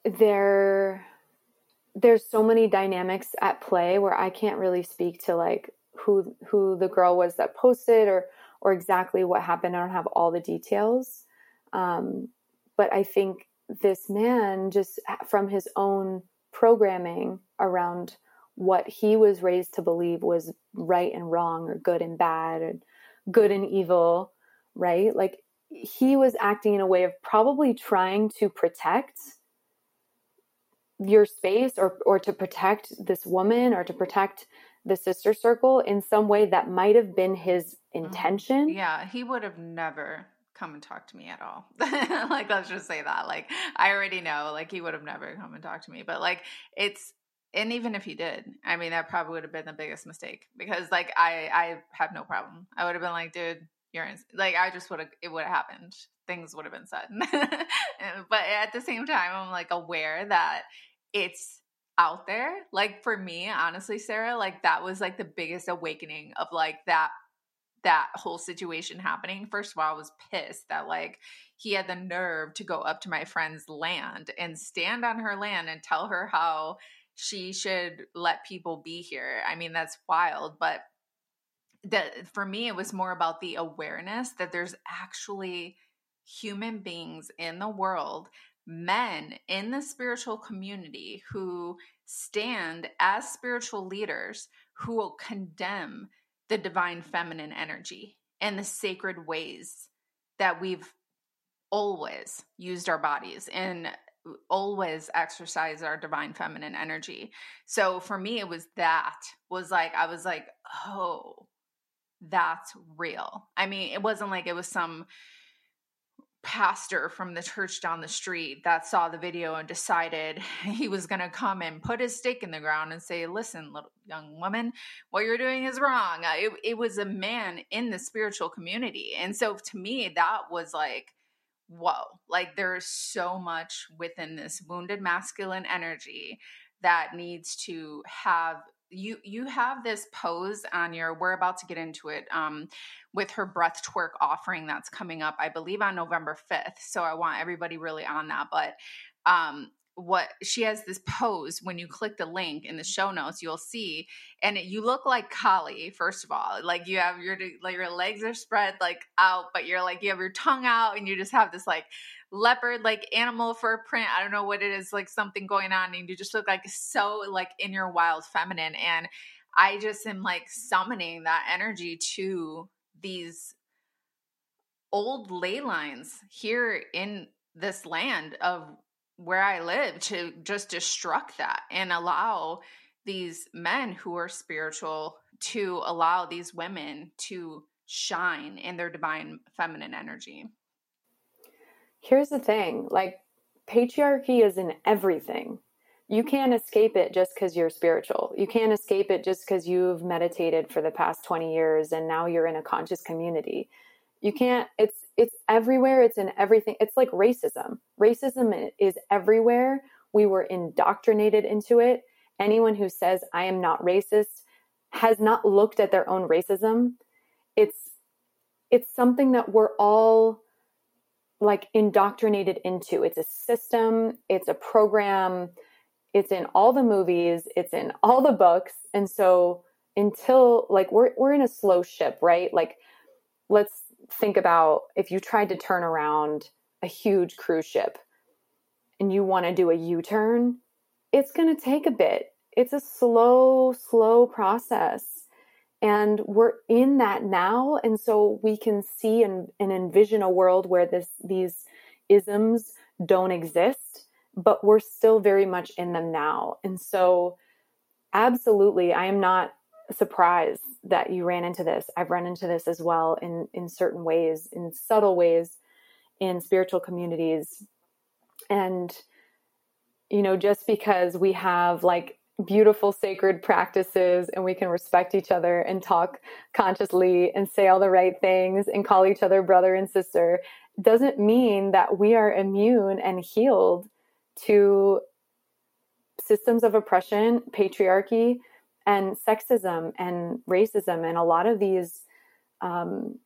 there there's so many dynamics at play where I can't really speak to like who who the girl was that posted or or exactly what happened. I don't have all the details. Um, but I think this man just from his own programming around what he was raised to believe was right and wrong or good and bad and good and evil, right? Like he was acting in a way of probably trying to protect your space or or to protect this woman or to protect the sister circle in some way that might have been his mm-hmm. intention. Yeah, he would have never come and talk to me at all. like let's just say that. Like I already know like he would have never come and talked to me, but like it's and even if he did, I mean that probably would have been the biggest mistake because like I I have no problem. I would have been like, dude, you're in, like I just would have it would have happened. Things would have been said. but at the same time, I'm like aware that it's out there. Like for me, honestly, Sarah, like that was like the biggest awakening of like that that whole situation happening. First of all, I was pissed that like he had the nerve to go up to my friend's land and stand on her land and tell her how she should let people be here. I mean, that's wild, but that for me it was more about the awareness that there's actually human beings in the world men in the spiritual community who stand as spiritual leaders who will condemn the divine feminine energy and the sacred ways that we've always used our bodies and always exercise our divine feminine energy. So for me it was that was like I was like, "Oh, that's real." I mean, it wasn't like it was some pastor from the church down the street that saw the video and decided he was going to come and put his stake in the ground and say, Listen, little young woman, what you're doing is wrong. Uh, it, it was a man in the spiritual community. And so to me, that was like, whoa, like there's so much within this wounded masculine energy that needs to have you you have this pose on your we're about to get into it um with her breath twerk offering that's coming up i believe on november 5th so i want everybody really on that but um what she has this pose when you click the link in the mm-hmm. show notes you'll see and it, you look like kali first of all like you have your like your legs are spread like out but you're like you have your tongue out and you just have this like leopard like animal fur print i don't know what it is like something going on and you just look like so like in your wild feminine and i just am like summoning that energy to these old ley lines here in this land of where I live to just destruct that and allow these men who are spiritual to allow these women to shine in their divine feminine energy. Here's the thing like, patriarchy is in everything. You can't escape it just because you're spiritual. You can't escape it just because you've meditated for the past 20 years and now you're in a conscious community. You can't, it's it's everywhere it's in everything it's like racism. Racism is everywhere. We were indoctrinated into it. Anyone who says i am not racist has not looked at their own racism. It's it's something that we're all like indoctrinated into. It's a system it's a program it's in all the movies it's in all the books. And so until like we're we're in a slow ship right? Like let's think about if you tried to turn around a huge cruise ship and you want to do a U turn, it's going to take a bit. It's a slow, slow process. And we're in that now. And so we can see and, and envision a world where this, these isms don't exist, but we're still very much in them now. And so, absolutely, I am not surprised that you ran into this. I've run into this as well in, in certain ways, in subtle ways, in spiritual communities. And, you know, just because we have like beautiful sacred practices and we can respect each other and talk consciously and say all the right things and call each other brother and sister doesn't mean that we are immune and healed to systems of oppression, patriarchy, and sexism and racism and a lot of these um,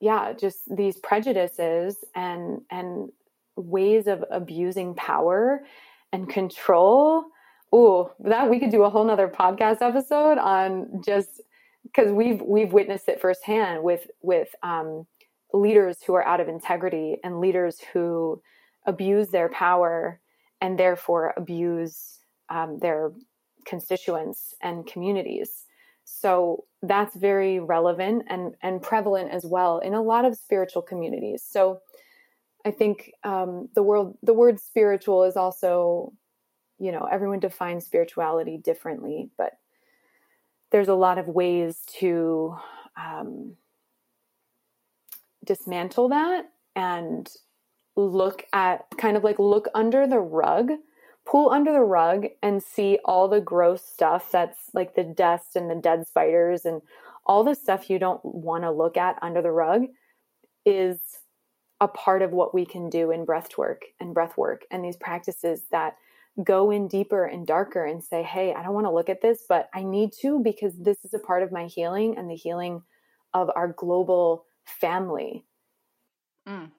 yeah just these prejudices and and ways of abusing power and control. Oh that we could do a whole nother podcast episode on just because we've we've witnessed it firsthand with with um, leaders who are out of integrity and leaders who abuse their power and therefore abuse um, their constituents and communities. So that's very relevant and, and prevalent as well in a lot of spiritual communities. So I think um, the world the word spiritual is also, you know, everyone defines spirituality differently, but there's a lot of ways to um, dismantle that and look at kind of like look under the rug pull under the rug and see all the gross stuff that's like the dust and the dead spiders and all the stuff you don't want to look at under the rug is a part of what we can do in breath work and breath work and these practices that go in deeper and darker and say hey i don't want to look at this but i need to because this is a part of my healing and the healing of our global family mm.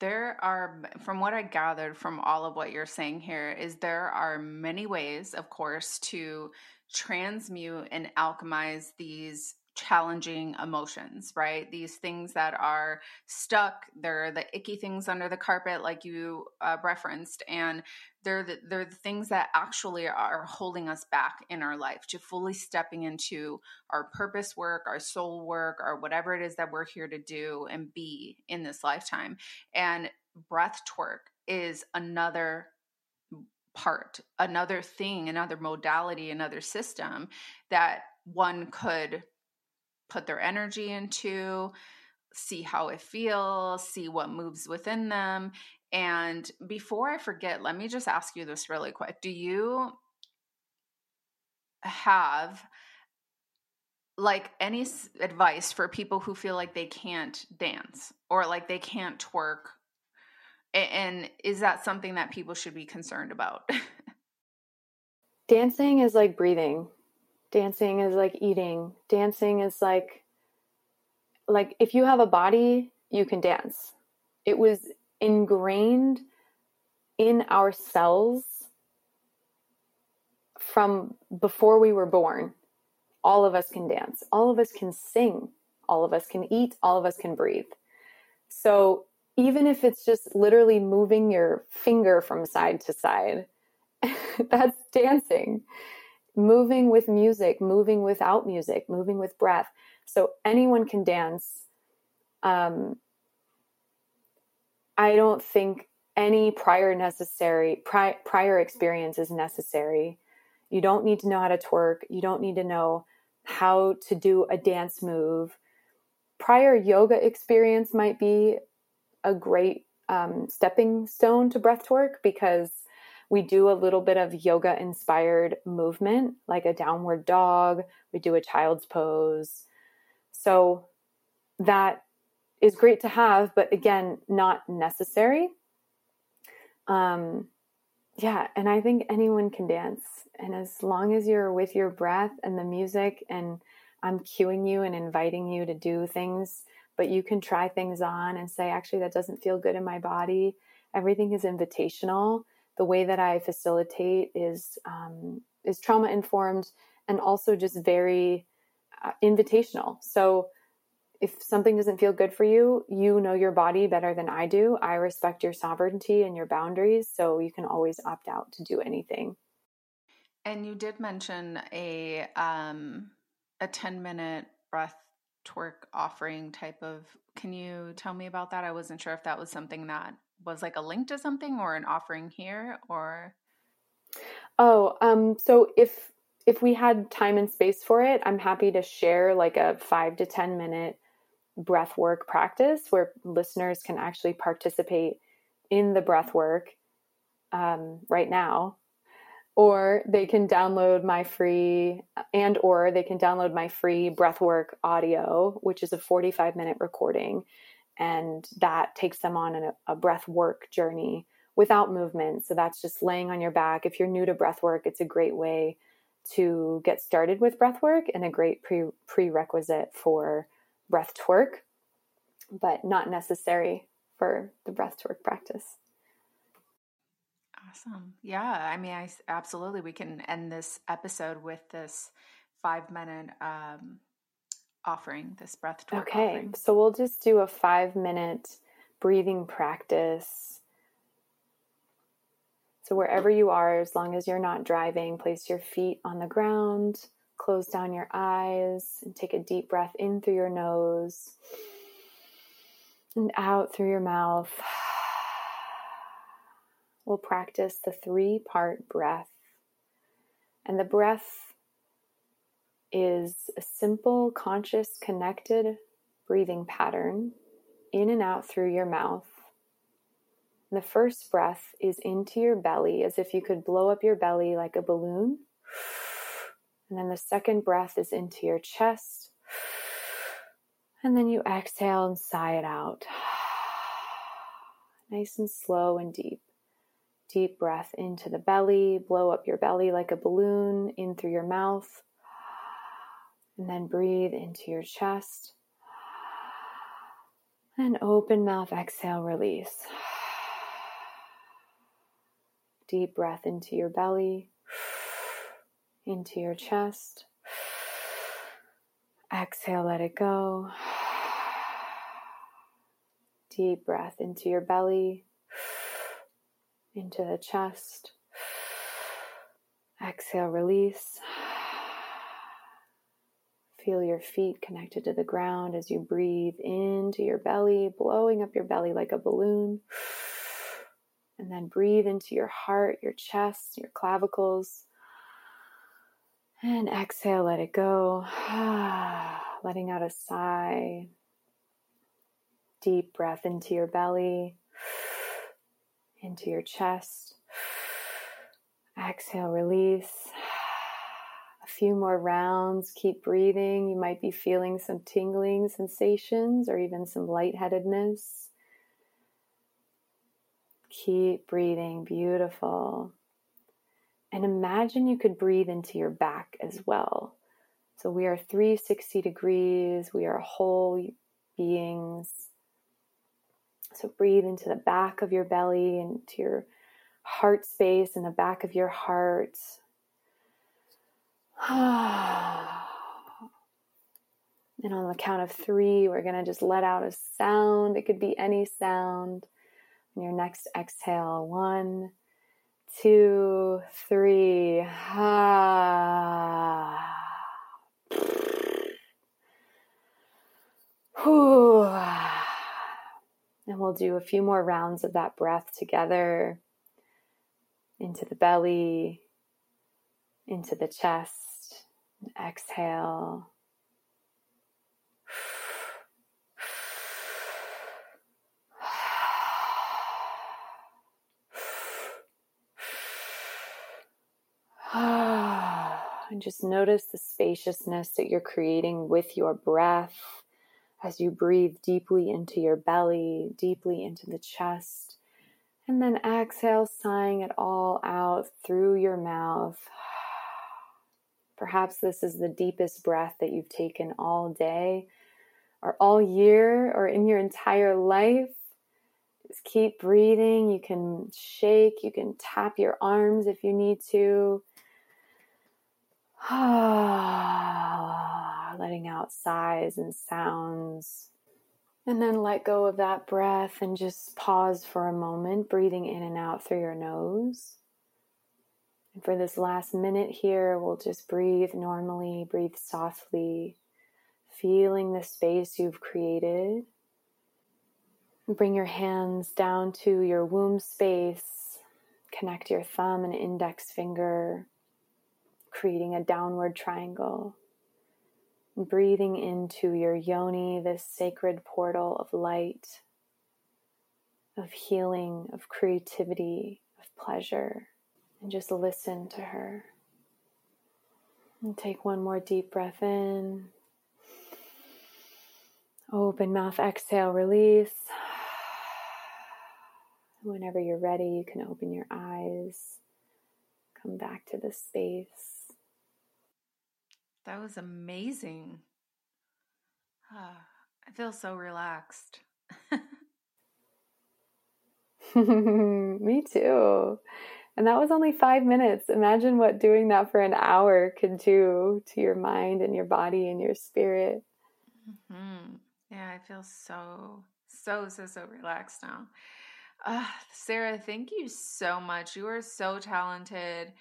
There are, from what I gathered from all of what you're saying here, is there are many ways, of course, to transmute and alchemize these challenging emotions, right? These things that are stuck, they're the icky things under the carpet, like you uh, referenced, and they're the, they're the things that actually are holding us back in our life to fully stepping into our purpose work, our soul work, or whatever it is that we're here to do and be in this lifetime. And breath twerk is another part, another thing, another modality, another system that one could put their energy into, see how it feels, see what moves within them. And before I forget, let me just ask you this really quick. Do you have like any advice for people who feel like they can't dance or like they can't twerk? And is that something that people should be concerned about? Dancing is like breathing. Dancing is like eating. Dancing is like like if you have a body, you can dance. It was ingrained in our cells from before we were born. All of us can dance. All of us can sing. All of us can eat. All of us can breathe. So even if it's just literally moving your finger from side to side, that's dancing. Moving with music, moving without music, moving with breath. So anyone can dance. Um, I don't think any prior necessary pri- prior experience is necessary. You don't need to know how to twerk. You don't need to know how to do a dance move. Prior yoga experience might be a great um, stepping stone to breathwork because we do a little bit of yoga inspired movement, like a downward dog. We do a child's pose. So that is great to have, but again, not necessary. Um, yeah, and I think anyone can dance. And as long as you're with your breath and the music, and I'm cueing you and inviting you to do things, but you can try things on and say, actually, that doesn't feel good in my body. Everything is invitational. The way that I facilitate is um, is trauma informed and also just very uh, invitational. So if something doesn't feel good for you, you know your body better than I do. I respect your sovereignty and your boundaries, so you can always opt out to do anything. And you did mention a um, a ten minute breath twerk offering type of. Can you tell me about that? I wasn't sure if that was something that was like a link to something or an offering here or. Oh, um, so if if we had time and space for it, I'm happy to share like a five to ten minute breath work practice where listeners can actually participate in the breath work um, right now or they can download my free and or they can download my free breathwork audio which is a 45 minute recording and that takes them on a, a breath work journey without movement so that's just laying on your back if you're new to breath work it's a great way to get started with breath work and a great pre- prerequisite for breath twerk but not necessary for the breath twerk practice Awesome. Yeah. I mean, I absolutely, we can end this episode with this five minute um, offering, this breath Okay. offering. So we'll just do a five minute breathing practice. So wherever you are, as long as you're not driving, place your feet on the ground, close down your eyes, and take a deep breath in through your nose and out through your mouth we'll practice the three part breath. And the breath is a simple, conscious, connected breathing pattern in and out through your mouth. The first breath is into your belly as if you could blow up your belly like a balloon. And then the second breath is into your chest. And then you exhale and sigh it out. Nice and slow and deep. Deep breath into the belly, blow up your belly like a balloon in through your mouth, and then breathe into your chest. And open mouth, exhale, release. Deep breath into your belly, into your chest. Exhale, let it go. Deep breath into your belly into the chest. Exhale, release. Feel your feet connected to the ground as you breathe into your belly, blowing up your belly like a balloon. And then breathe into your heart, your chest, your clavicles. And exhale, let it go. Letting out a sigh. Deep breath into your belly into your chest. Exhale, release. Few more rounds. Keep breathing. You might be feeling some tingling sensations or even some lightheadedness. Keep breathing. Beautiful. And imagine you could breathe into your back as well. So we are 360 degrees. We are whole beings. So breathe into the back of your belly, into your heart space in the back of your heart. And on the count of three, we're going to just let out a sound. It could be any sound. On your next exhale, one, two, three. Ah. And we'll do a few more rounds of that breath together into the belly, into the chest. Exhale. and just notice the spaciousness that you're creating with your breath as you breathe deeply into your belly, deeply into the chest. And then exhale, sighing it all out through your mouth. Perhaps this is the deepest breath that you've taken all day or all year or in your entire life. Just keep breathing. You can shake, you can tap your arms if you need to. letting out sighs and sounds. And then let go of that breath and just pause for a moment, breathing in and out through your nose. And for this last minute here, we'll just breathe normally, breathe softly, feeling the space you've created. Bring your hands down to your womb space. Connect your thumb and index finger, creating a downward triangle. Breathing into your yoni, this sacred portal of light, of healing, of creativity, of pleasure. And just listen to her. And take one more deep breath in. Open mouth, exhale, release. Whenever you're ready, you can open your eyes, come back to the space. That was amazing. I feel so relaxed. Me too. And that was only five minutes. Imagine what doing that for an hour could do to your mind and your body and your spirit. Mm-hmm. Yeah, I feel so, so, so, so relaxed now. Uh, Sarah, thank you so much. You are so talented.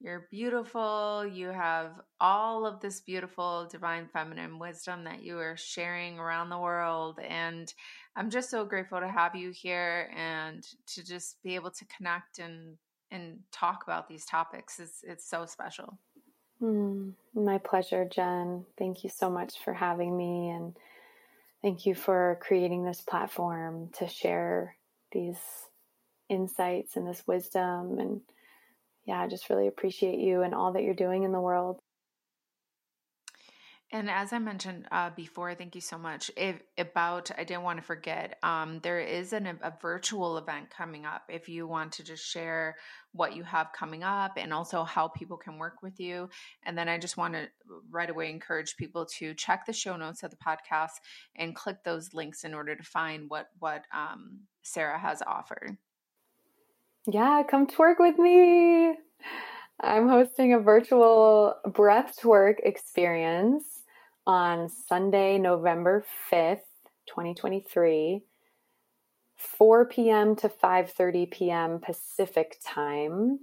You're beautiful. You have all of this beautiful divine feminine wisdom that you are sharing around the world. And I'm just so grateful to have you here and to just be able to connect and and talk about these topics. It's it's so special. Mm, my pleasure, Jen. Thank you so much for having me and thank you for creating this platform to share these insights and this wisdom and yeah, I just really appreciate you and all that you're doing in the world. And as I mentioned uh, before, thank you so much. If, about, I didn't want to forget, um, there is an, a virtual event coming up. If you want to just share what you have coming up and also how people can work with you. And then I just want to right away encourage people to check the show notes of the podcast and click those links in order to find what what um, Sarah has offered. Yeah, come twerk with me. I'm hosting a virtual BreathTWERK experience on Sunday, November 5th, 2023, 4 p.m. to 5:30 p.m. Pacific time.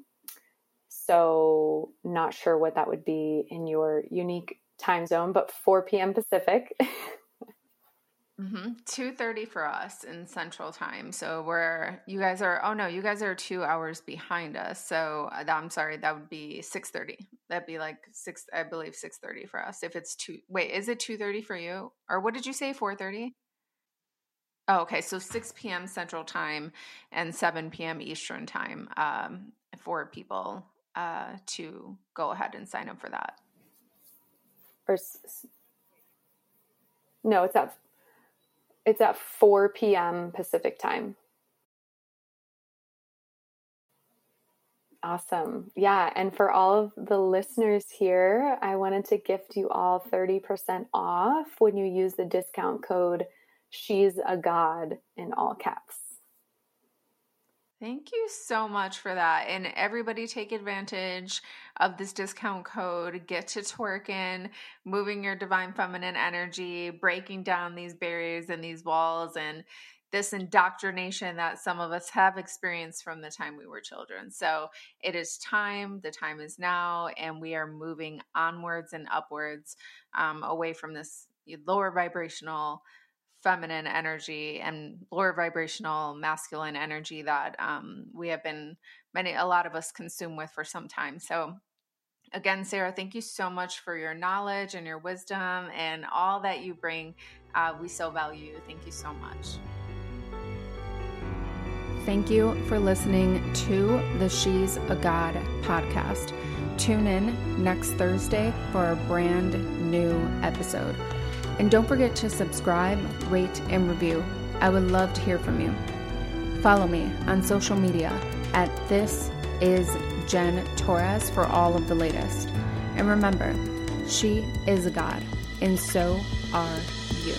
So, not sure what that would be in your unique time zone, but 4 p.m. Pacific. Mm-hmm. For us in Central Time. So we're you guys are oh no, you guys are two hours behind us. So uh, I'm sorry, that would be six thirty. That'd be like six, I believe six thirty for us. If it's two, wait, is it two thirty for you, or what did you say? Four thirty. Oh, okay. So six p.m. Central Time and seven p.m. Eastern Time um, for people uh, to go ahead and sign up for that. Or no, it's at it's at 4 p.m. Pacific time. Awesome. Yeah. And for all of the listeners here, I wanted to gift you all 30% off when you use the discount code She's a God in all caps. Thank you so much for that. And everybody take advantage of this discount code. Get to twerking, moving your divine feminine energy, breaking down these barriers and these walls and this indoctrination that some of us have experienced from the time we were children. So it is time. The time is now. And we are moving onwards and upwards um, away from this lower vibrational feminine energy and lower vibrational masculine energy that um, we have been many a lot of us consume with for some time so again sarah thank you so much for your knowledge and your wisdom and all that you bring uh, we so value you thank you so much Thank you for listening to the She's a God podcast. Tune in next Thursday for a brand new episode. And don't forget to subscribe, rate, and review. I would love to hear from you. Follow me on social media at This Is Jen Torres for all of the latest. And remember, she is a God, and so are you.